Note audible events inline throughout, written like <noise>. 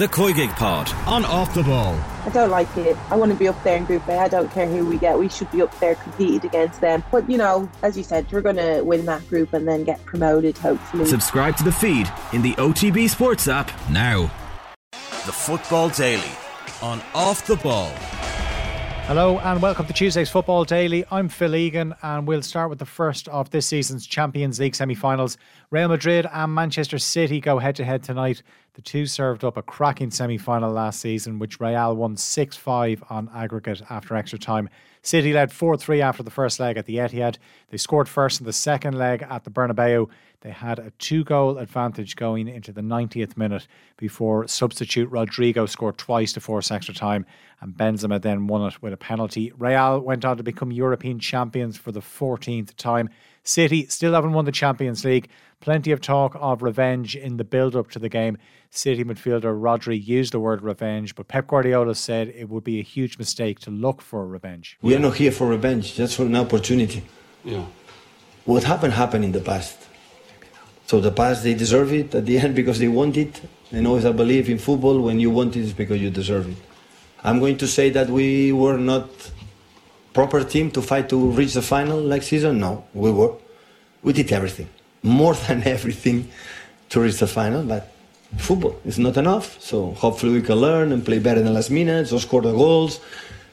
the Koigig Pod on Off the Ball. I don't like it. I want to be up there in Group A. I don't care who we get. We should be up there competing against them. But, you know, as you said, we're going to win that group and then get promoted, hopefully. Subscribe to the feed in the OTB Sports app now. The Football Daily on Off the Ball. Hello and welcome to Tuesday's Football Daily. I'm Phil Egan and we'll start with the first of this season's Champions League semi finals. Real Madrid and Manchester City go head to head tonight. The two served up a cracking semi final last season, which Real won 6 5 on aggregate after extra time. City led 4 3 after the first leg at the Etihad. They scored first in the second leg at the Bernabeu. They had a two goal advantage going into the 90th minute before substitute Rodrygo scored twice to force extra time, and Benzema then won it with a penalty. Real went on to become European champions for the 14th time. City still haven't won the Champions League. Plenty of talk of revenge in the build up to the game. City midfielder Rodri used the word revenge, but Pep Guardiola said it would be a huge mistake to look for revenge. We are not here for revenge, just for an opportunity. Yeah. What happened happened in the past. So the past they deserve it at the end because they want it. And always I believe in football when you want it is because you deserve it. I'm going to say that we were not proper team to fight to reach the final next season. No, we were. We did everything, more <laughs> than everything, to reach the final. But football is not enough. So hopefully we can learn and play better in the last minutes or score the goals.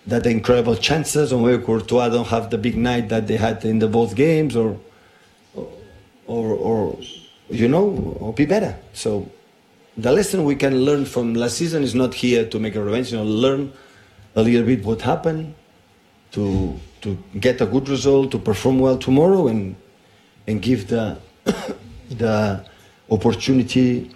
That incredible chances, or maybe Courtois don't have the big night that they had in the both games, or, or, or you know, or be better. So the lesson we can learn from last season is not here to make a revenge. You know, learn a little bit what happened to to get a good result, to perform well tomorrow, and and give the <coughs> the opportunity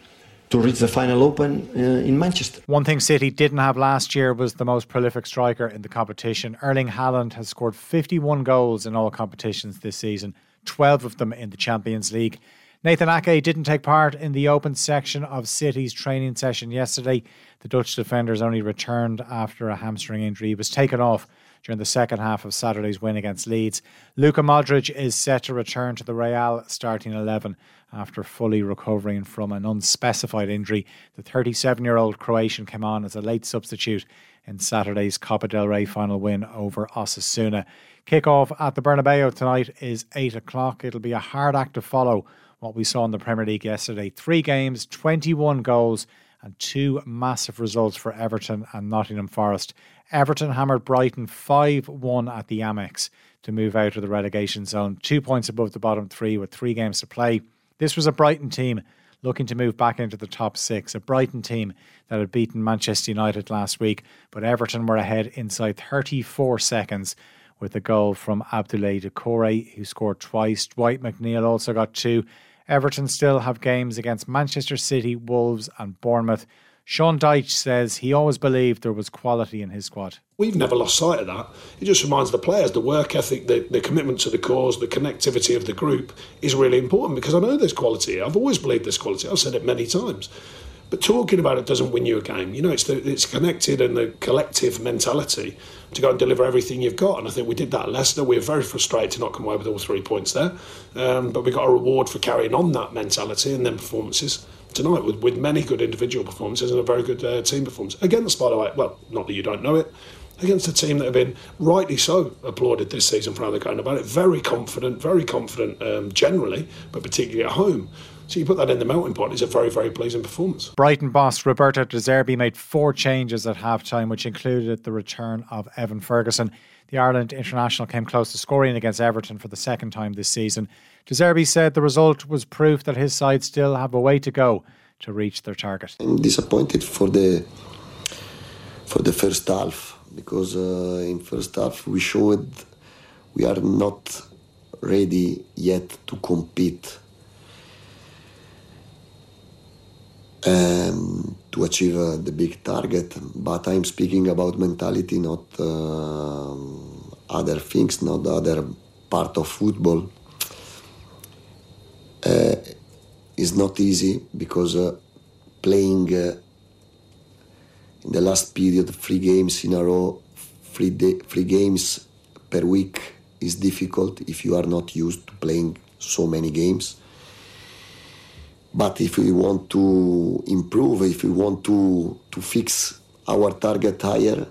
to reach the final open uh, in Manchester. One thing City didn't have last year was the most prolific striker in the competition. Erling Haaland has scored 51 goals in all competitions this season, 12 of them in the Champions League. Nathan Ake didn't take part in the open section of City's training session yesterday. The Dutch defenders only returned after a hamstring injury. He was taken off during the second half of Saturday's win against Leeds. Luka Modric is set to return to the Real starting 11 after fully recovering from an unspecified injury. The 37 year old Croatian came on as a late substitute in Saturday's Copa del Rey final win over Osasuna. Kick-off at the Bernabeu tonight is 8 o'clock. It'll be a hard act to follow what we saw in the Premier League yesterday. Three games, 21 goals, and two massive results for Everton and Nottingham Forest. Everton hammered Brighton 5 1 at the Amex to move out of the relegation zone, two points above the bottom three with three games to play. This was a Brighton team looking to move back into the top six, a Brighton team that had beaten Manchester United last week, but Everton were ahead inside 34 seconds with a goal from Abdoulaye Doucouré, who scored twice. Dwight McNeil also got two. Everton still have games against Manchester City, Wolves, and Bournemouth. Sean Dyche says he always believed there was quality in his squad. We've never lost sight of that. It just reminds the players the work ethic, the, the commitment to the cause, the connectivity of the group is really important because I know there's quality. I've always believed there's quality. I've said it many times. But talking about it doesn't win you a game. You know, it's the, it's connected and the collective mentality to go and deliver everything you've got. And I think we did that at Leicester. We were very frustrated to not come away with all three points there. Um, but we got a reward for carrying on that mentality and then performances tonight with, with many good individual performances and a very good uh, team performance. Against, by the way, well, not that you don't know it, against a team that have been rightly so applauded this season for how they're going about it. Very confident, very confident um, generally, but particularly at home. So you put that in the melting pot, it's a very, very pleasing performance. Brighton boss Roberto De Zerbi made four changes at halftime, which included the return of Evan Ferguson. The Ireland international came close to scoring against Everton for the second time this season. De Zerbi said the result was proof that his side still have a way to go to reach their target. I'm disappointed for the for the first half because uh, in first half we showed we are not ready yet to compete um, to achieve uh, the big target. But I'm speaking about mentality, not uh, other things, not other part of football. Uh, is not easy because uh, playing uh, in the last period three games in a row, three, day, three games per week is difficult if you are not used to playing so many games But if we want to improve, if we want to, to fix our target higher,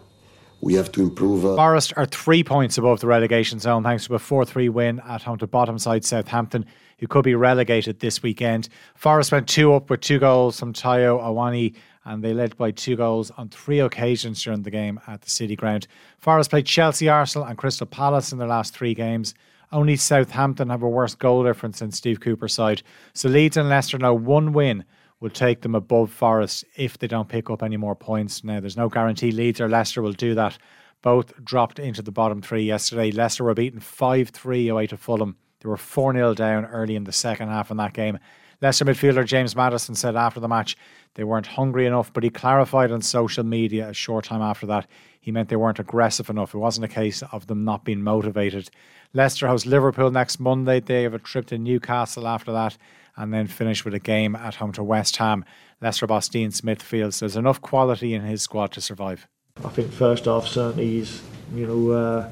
we have to improve. Uh, Forest are three points above the relegation zone thanks to a 4 3 win at home to bottom side Southampton, who could be relegated this weekend. Forest went two up with two goals from Taiwo Awoniyi, and they led by two goals on three occasions during the game at the City Ground. Forest played Chelsea, Arsenal, and Crystal Palace in their last three games. Only Southampton have a worse goal difference than Steve Cooper's side. So Leeds and Leicester now one win will take them above Forest if they don't pick up any more points. Now, there's no guarantee Leeds or Leicester will do that. Both dropped into the bottom three yesterday. Leicester were beaten 5 3 away to Fulham. They were 4 0 down early in the second half in that game. Leicester midfielder James Maddison said after the match they weren't hungry enough, but he clarified on social media a short time after that he meant they weren't aggressive enough. It wasn't a case of them not being motivated. Leicester host Liverpool next Monday. They have a trip to Newcastle after that and then finish with a game at home to West Ham. Leicester boss Dean Smith feels there's enough quality in his squad to survive. I think first off, certainly is you know uh,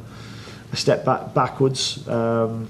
a step back backwards, um,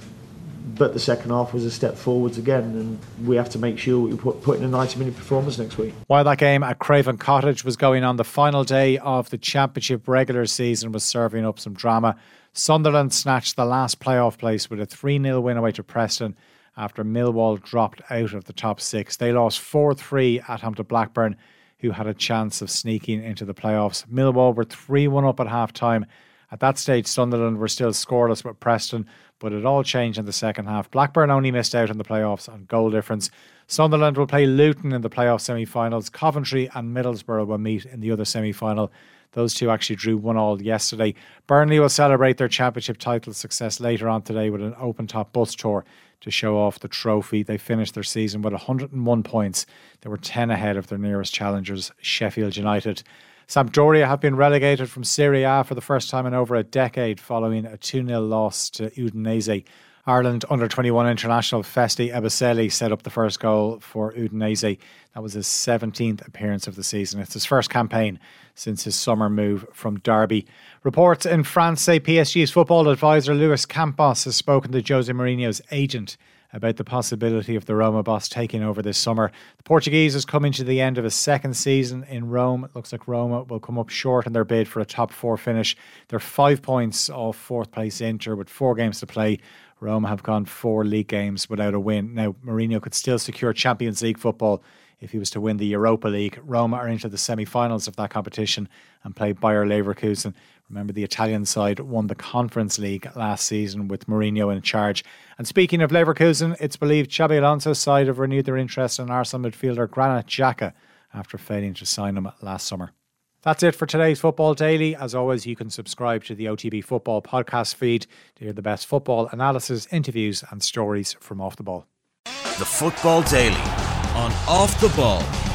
but the second half was a step forwards again, and we have to make sure we put, put in a 90 minute performance next week. While that game at Craven Cottage was going on, the final day of the Championship regular season was serving up some drama. Sunderland snatched the last playoff place with a 3 0 win away to Preston after Millwall dropped out of the top six. They lost 4 3 at home to Blackburn, who had a chance of sneaking into the playoffs. Millwall were 3 1 up at half time. At that stage, Sunderland were still scoreless with Preston, but it all changed in the second half. Blackburn only missed out in the playoffs on goal difference. Sunderland will play Luton in the playoff semi finals. Coventry and Middlesbrough will meet in the other semi final. Those two actually drew one all yesterday. Burnley will celebrate their championship title success later on today with an open top bus tour to show off the trophy. They finished their season with 101 points. They were 10 ahead of their nearest challengers, Sheffield United. Sampdoria have been relegated from Serie A for the first time in over a decade following a 2 0 loss to Udinese. Ireland under 21 international Festy Ebosele set up the first goal for Udinese. That was his 17th appearance of the season. It's his first campaign since his summer move from Derby. Reports in France say PSG's football advisor Luis Campos has spoken to Jose Mourinho's agent about the possibility of the Roma boss taking over this summer. The Portuguese is coming to the end of his second season in Rome. It looks like Roma will come up short in their bid for a top four finish. They're five points off fourth place Inter with four games to play. Roma have gone four league games without a win. Now, Mourinho could still secure Champions League football if he was to win the Europa League. Roma are into the semi finals of that competition and play Bayer Leverkusen. Remember, the Italian side won the Conference League last season with Mourinho in charge. And speaking of Leverkusen, it's believed Xabi Alonso's side have renewed their interest in Arsenal midfielder Granit Xhaka after failing to sign him last summer. That's it for today's Football Daily. As always, you can subscribe to the OTB Football podcast feed to hear the best football analysis, interviews, and stories from off the ball. The Football Daily on Off the Ball.